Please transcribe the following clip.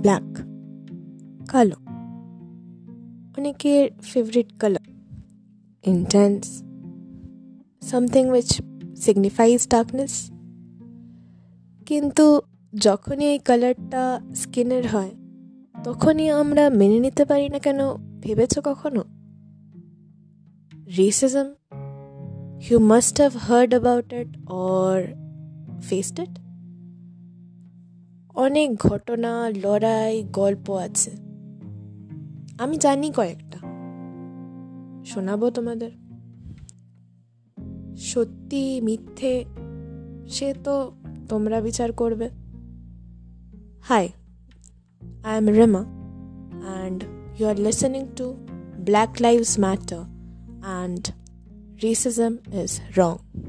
Black কালো অনেকের favourite colour intense something which signifies darkness কিন্তু যখনই এই কালারটা স্কিনের হয় তখনই আমরা মেনে নিতে পারি না কেন ভেবেছ কখনো racism you must have heard about it or faced it অনেক ঘটনা, লড়াই, গল্প আছে। আমি জানি কয়েকটা। শোনাবো তোমাদের? সত্যি, মিথ্যে, সে তো তোমরা বিচার করবে। Hi I am Rema and you are listening to Black Lives Matter and racism is wrong.